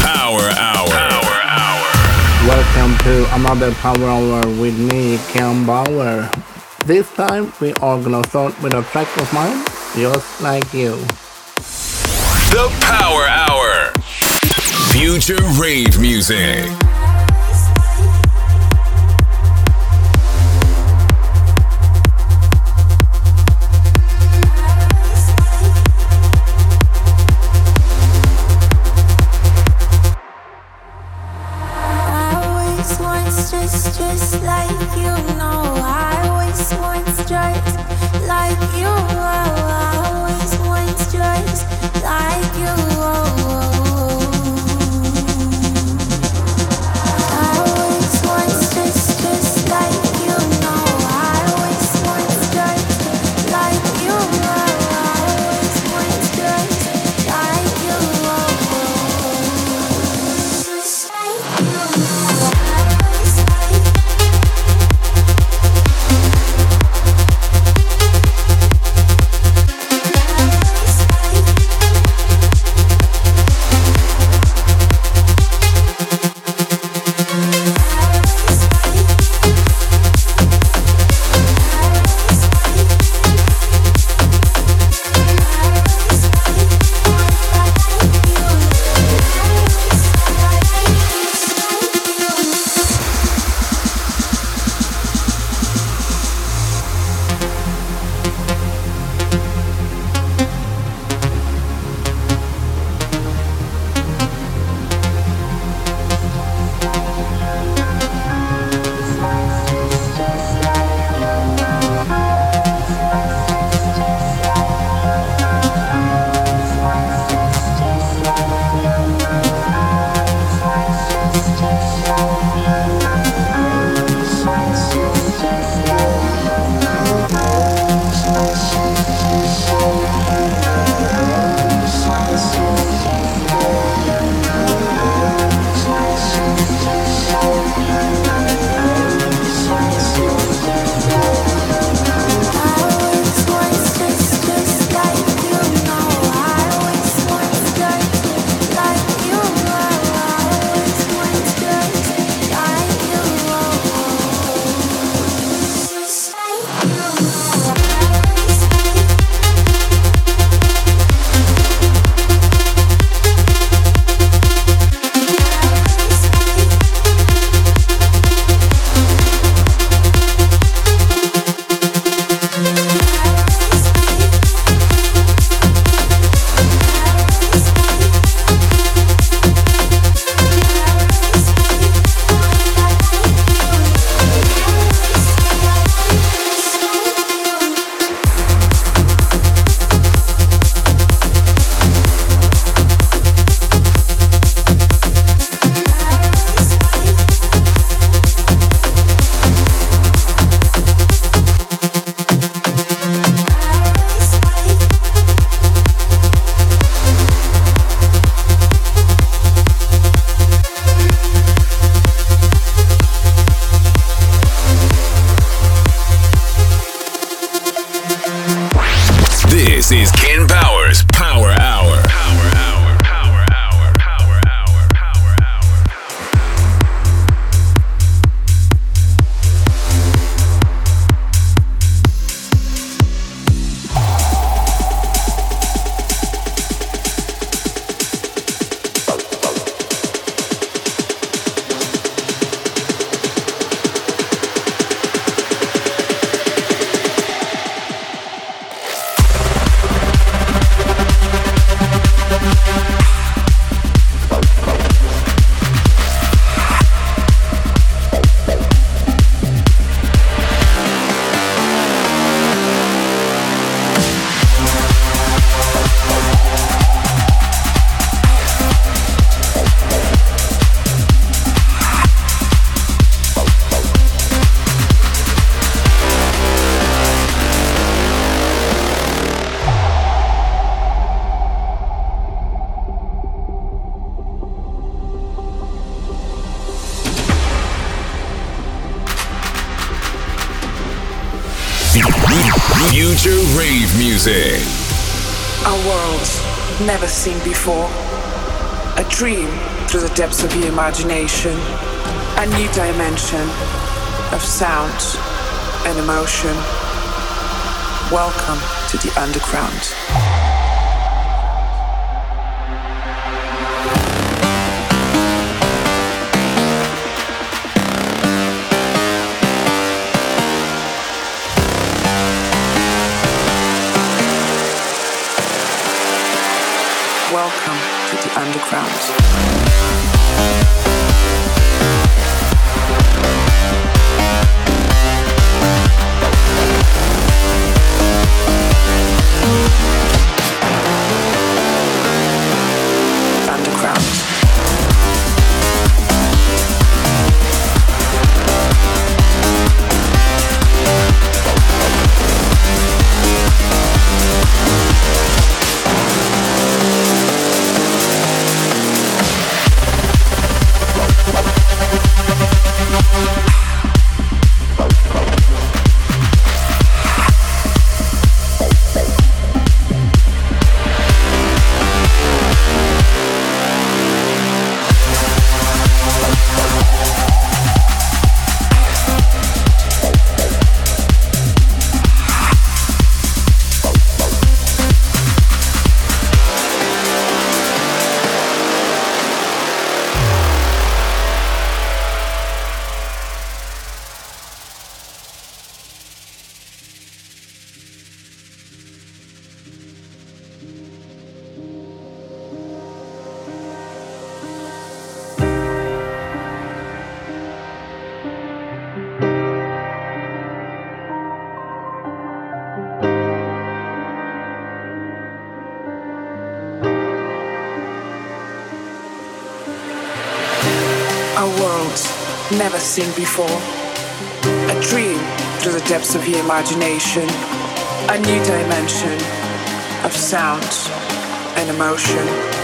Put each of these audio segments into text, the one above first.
Power Hour. Power Hour. Welcome to another Power Hour with me, Ken Bauer. This time we are gonna start with a track of mine, just like you. The Power Hour. Future rave music. Seen before. A dream through the depths of your imagination. A new dimension of sound and emotion. Welcome to the underground. underground. Never seen before. A dream through the depths of your imagination. A new dimension of sound and emotion.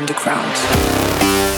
underground.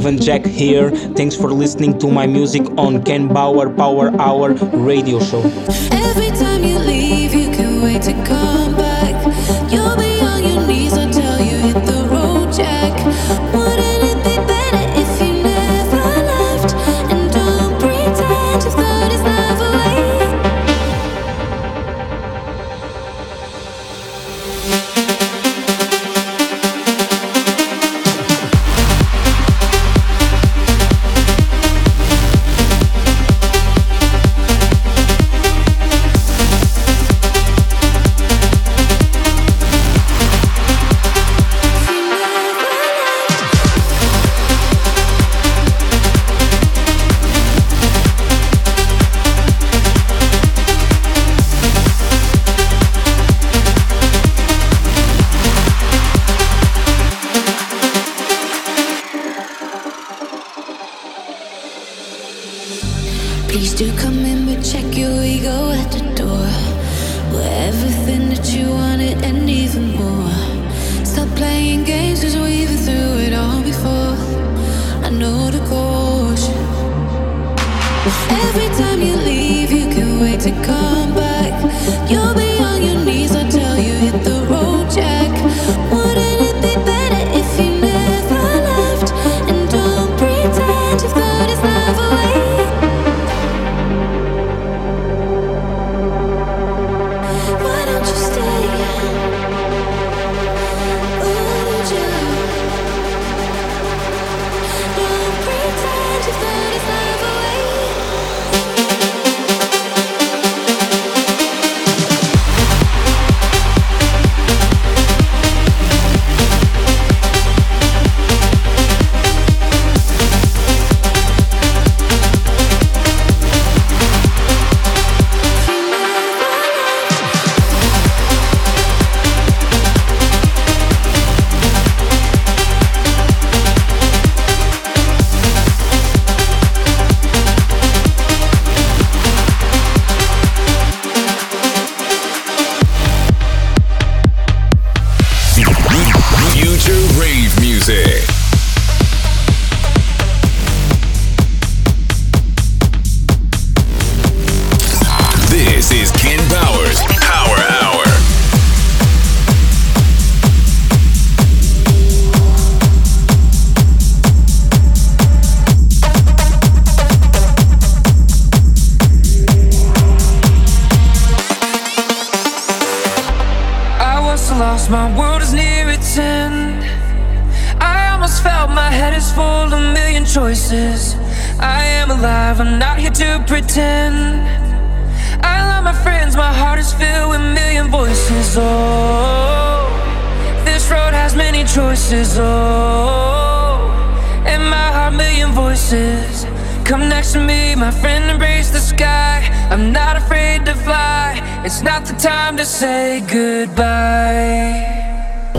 svnjack here. Thanks for listening to my music on Ken Bauer Power Hour radio show. Every time you leave, you can wait to come.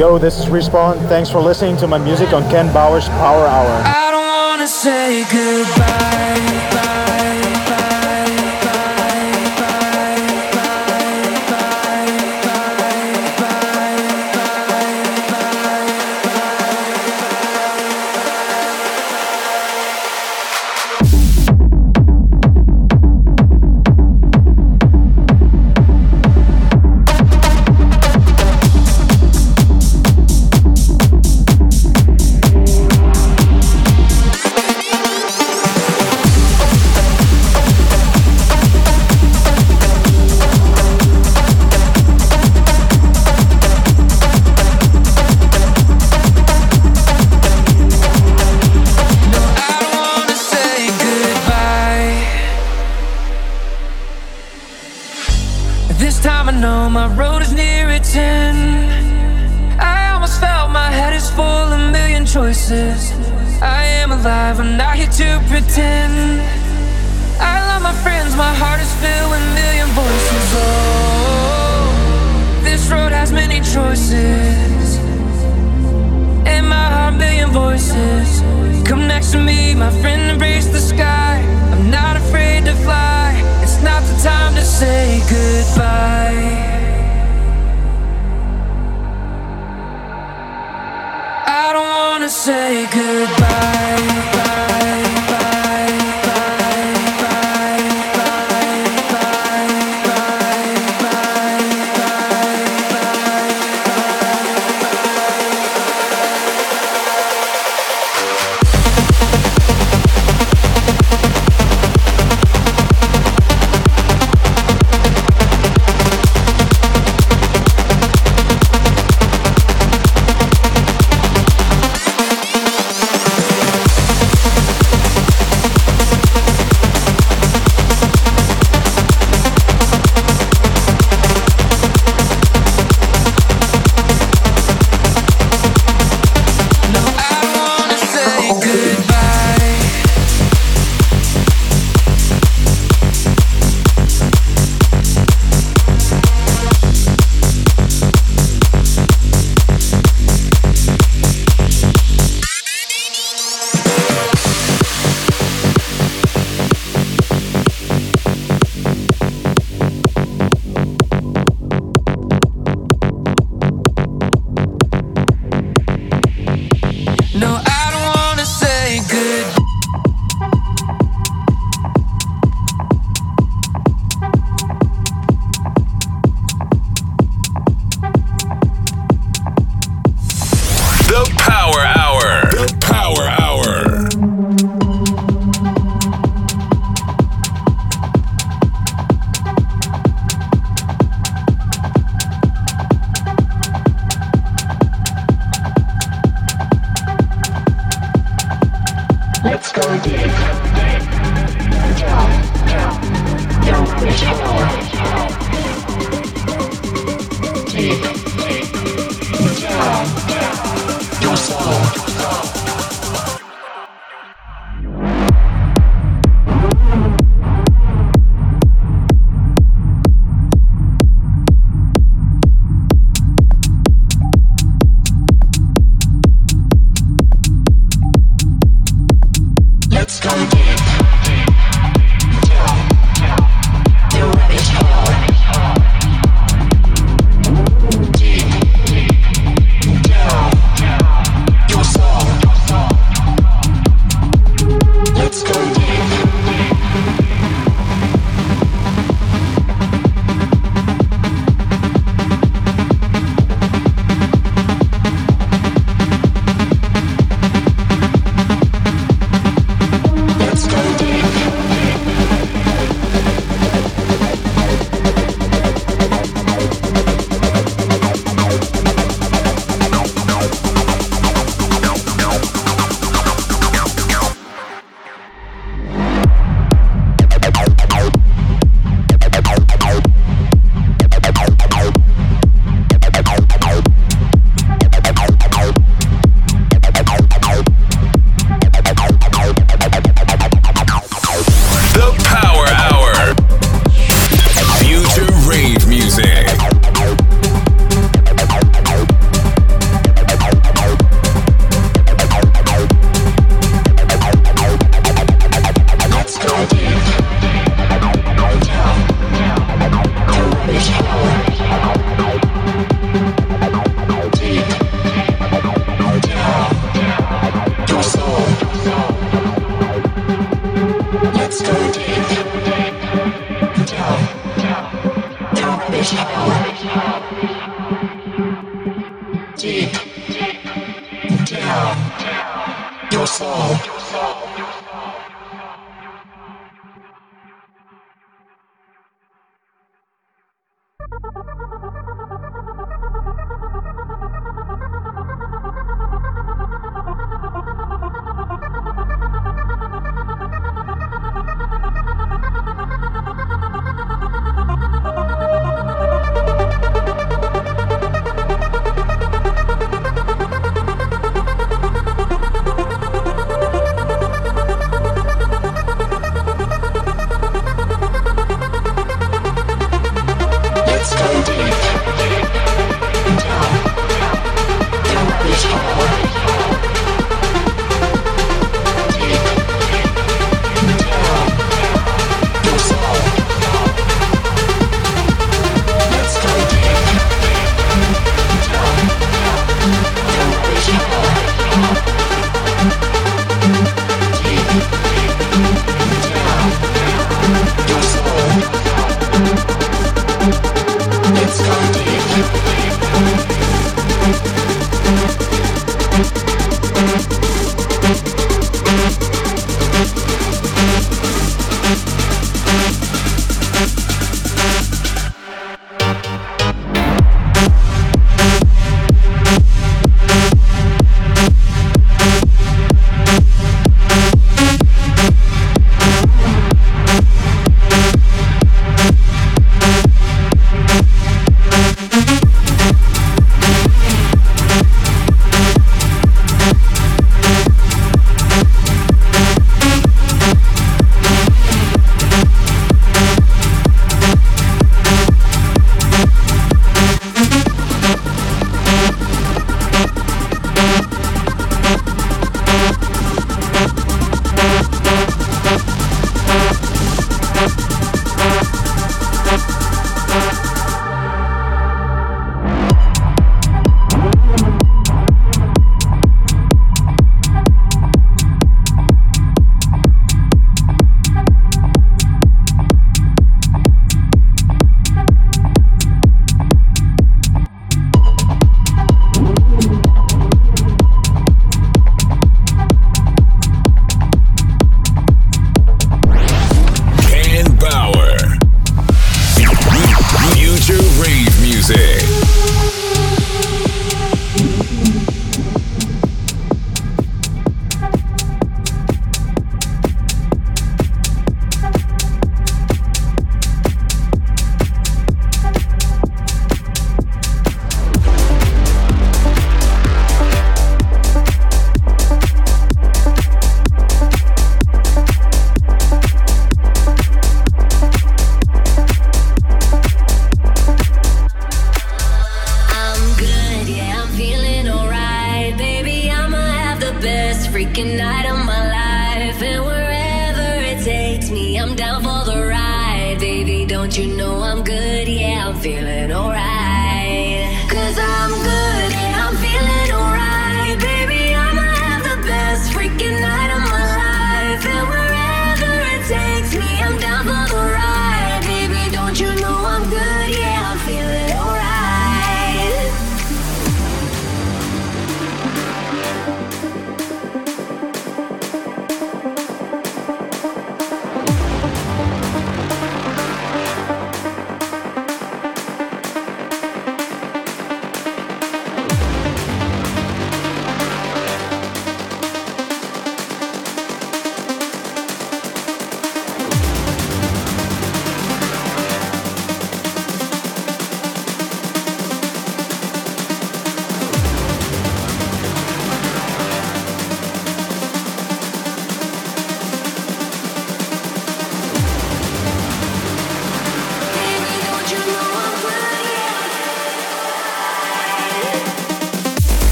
Yo, this is Respawn. Thanks for listening to my music on Ken Bauer's Power Hour. alive, I'm not here to pretend. I love my friends, my heart is filled with million voices. Oh, this road has many choices. In my heart, million voices. Come next to me, my friend, embrace the sky. I'm not afraid to fly. It's not the time to say goodbye. I don't wanna say goodbye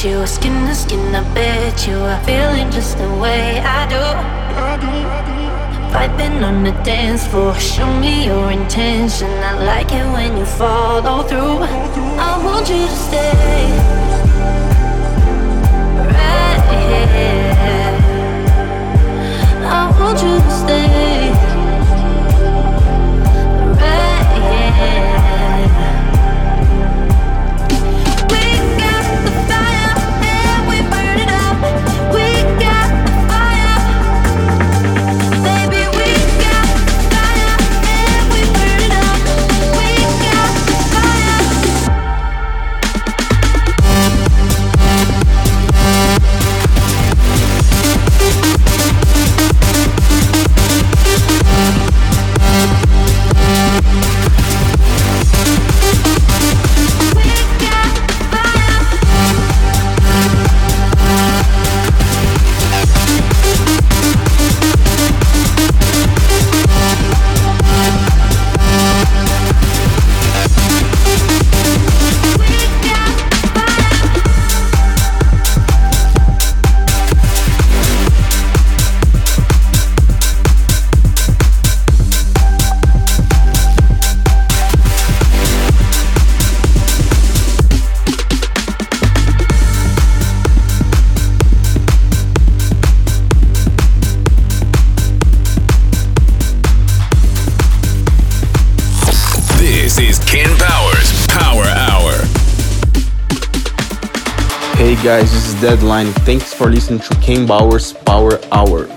hit you, skin to skin, I bet you are feeling just the way I do. Vibing on the dance floor, show me your intention. I like it when you follow through. I want you to stay right here. I want you to stay right here. Hey guys, this is Deadline. Thanks for listening to Ken Bauer's Power Hour.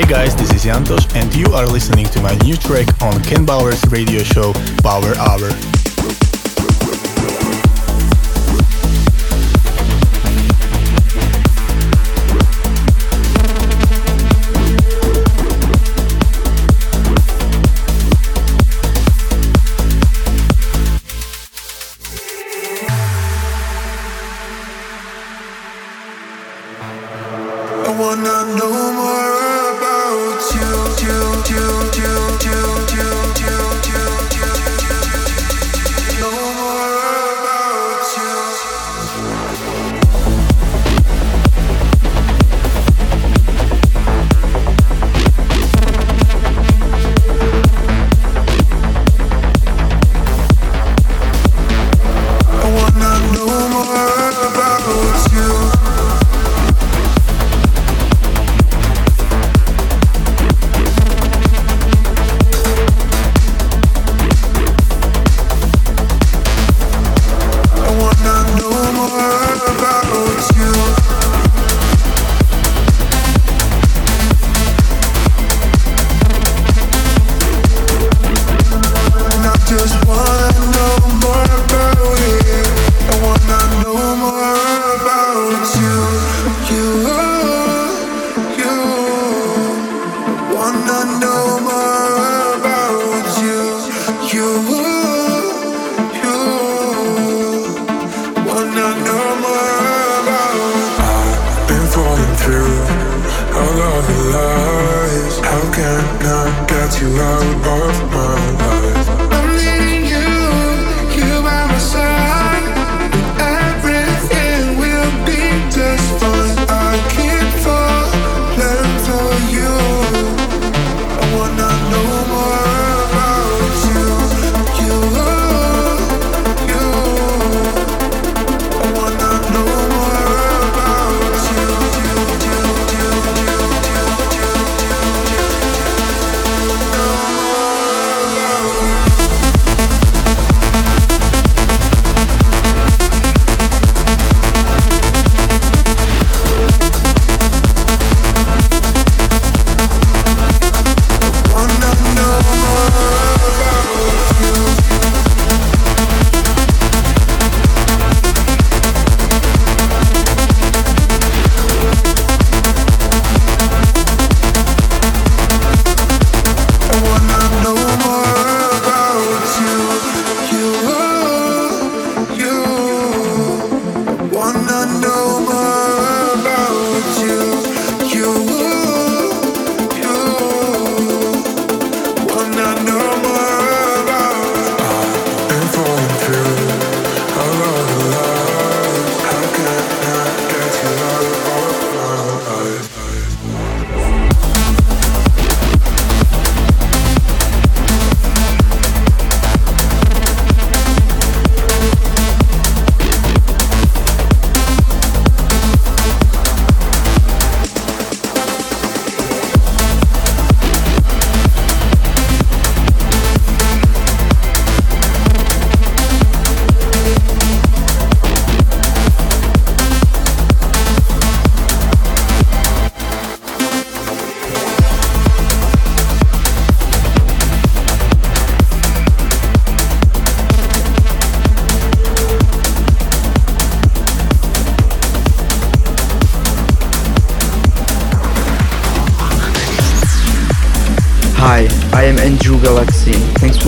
Hey guys, this is Yantosh, and you are listening to my new track on Ken Bauer's radio show Power Hour.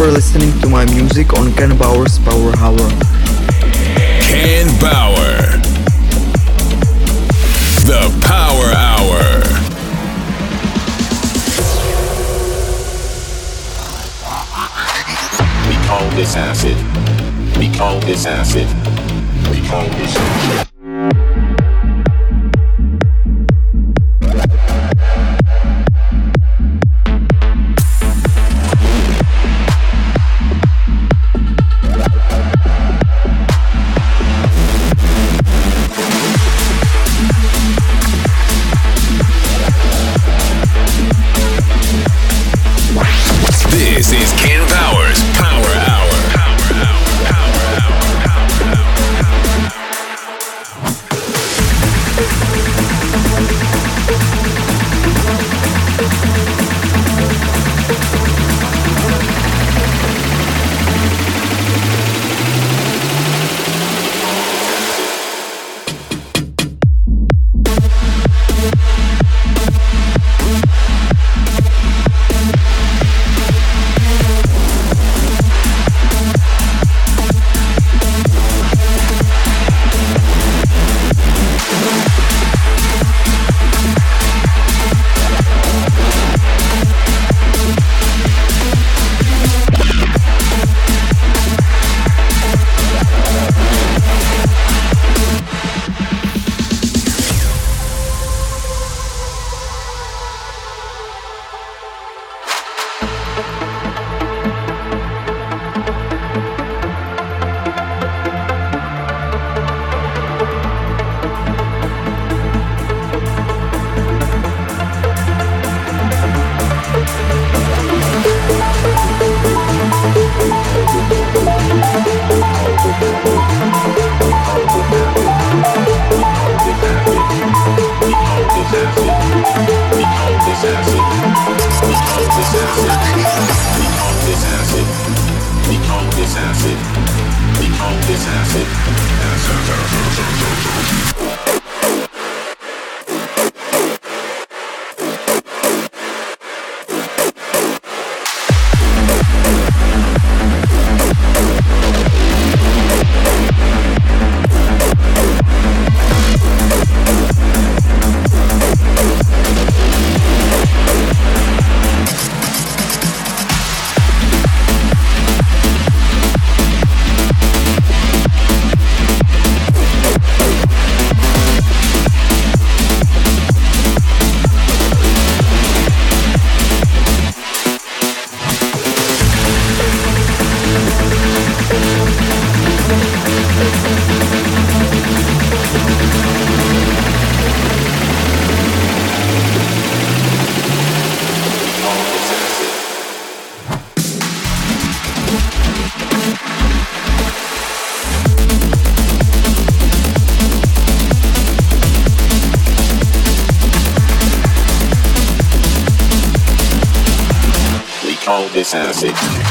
For listening to my music on Ken Bauer's Power Hour. Ken Bauer. The Power Hour. We call this acid. We call this acid. We call this acid. cold this acid.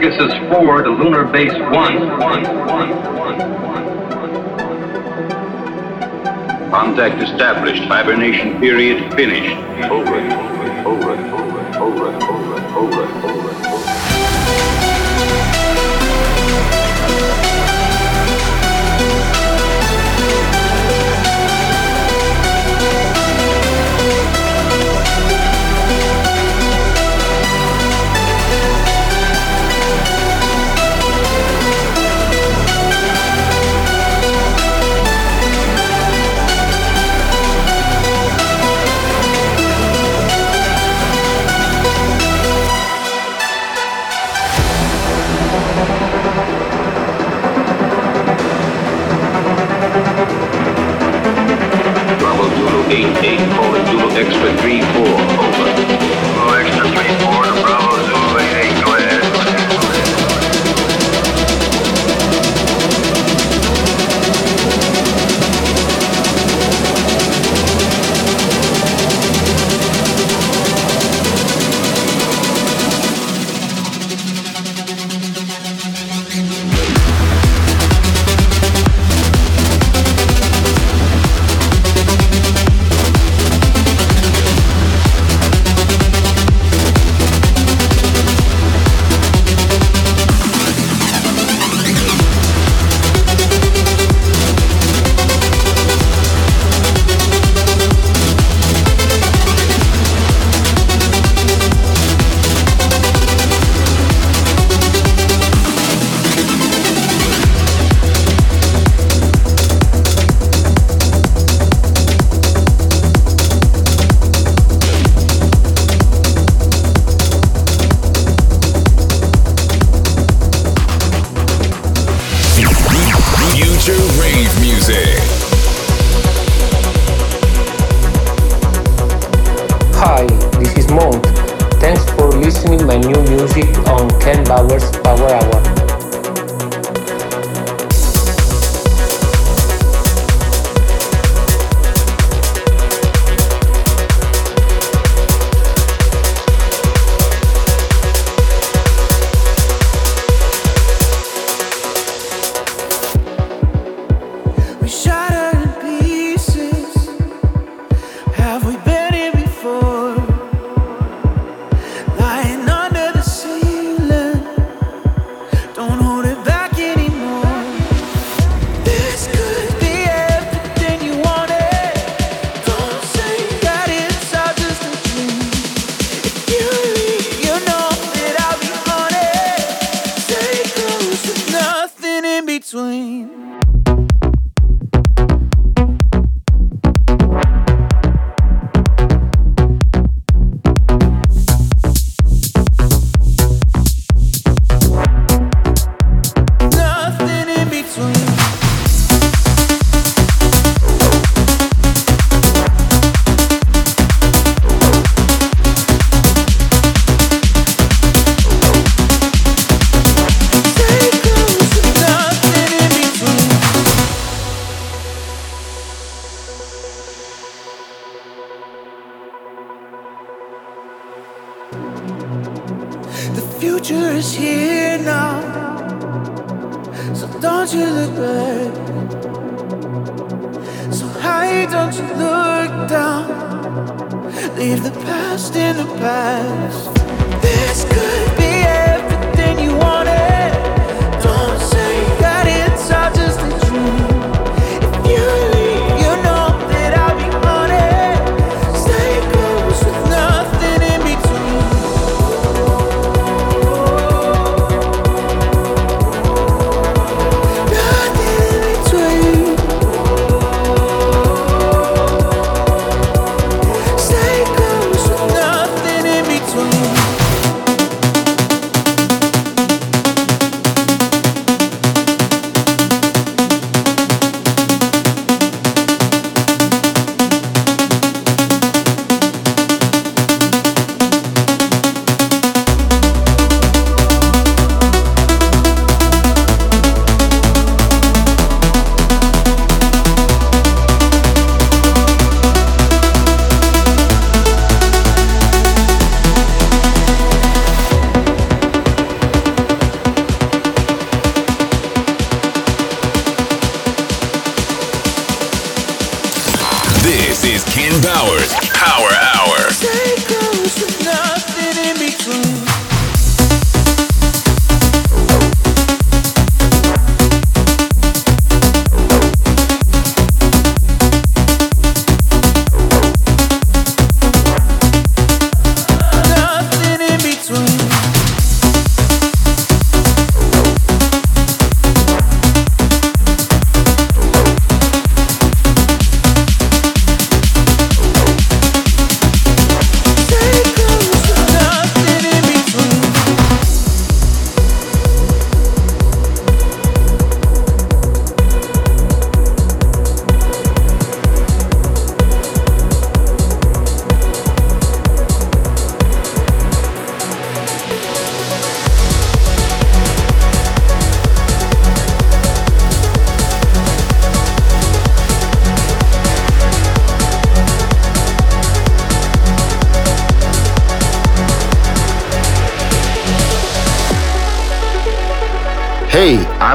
Pegasus 4 to Lunar Base 1. one, one, one Contact established. Hibernation period finished.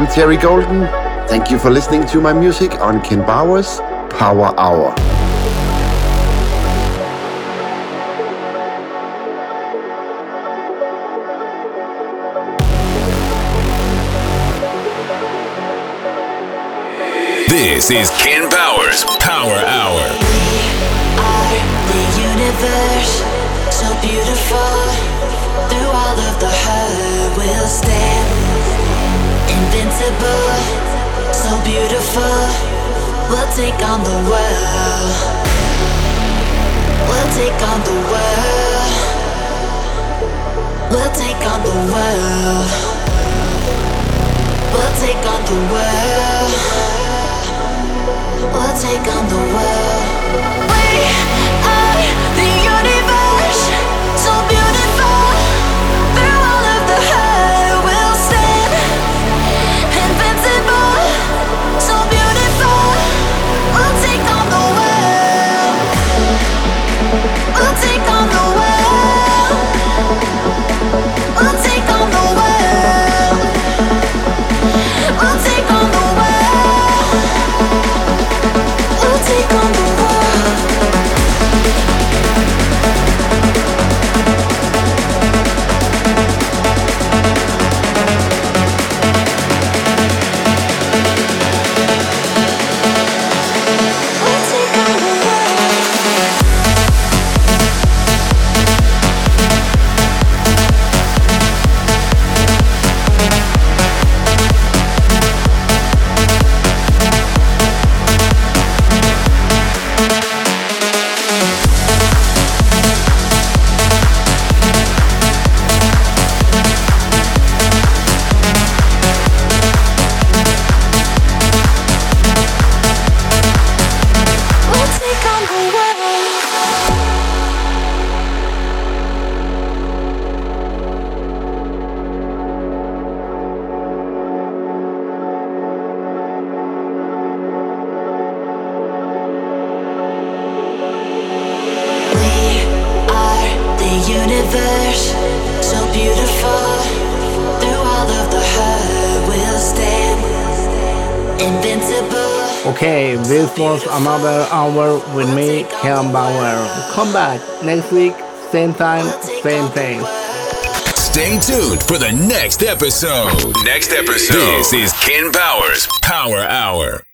I'm Terry Golden. Thank you for listening to my music on Ken Bauer's Power Hour. This is Ken Bauer's Power Hour. We are the universe, so beautiful. invincible, so beautiful. We'll take on the world. We'll take on the world. We'll take on the world. We'll take on the world. We'll take on the world. We are. Was another hour with me, Ken Bauer. Come back next week, same time, same thing. Stay tuned for the next episode. Next episode. This is Ken Bauer's Power Hour.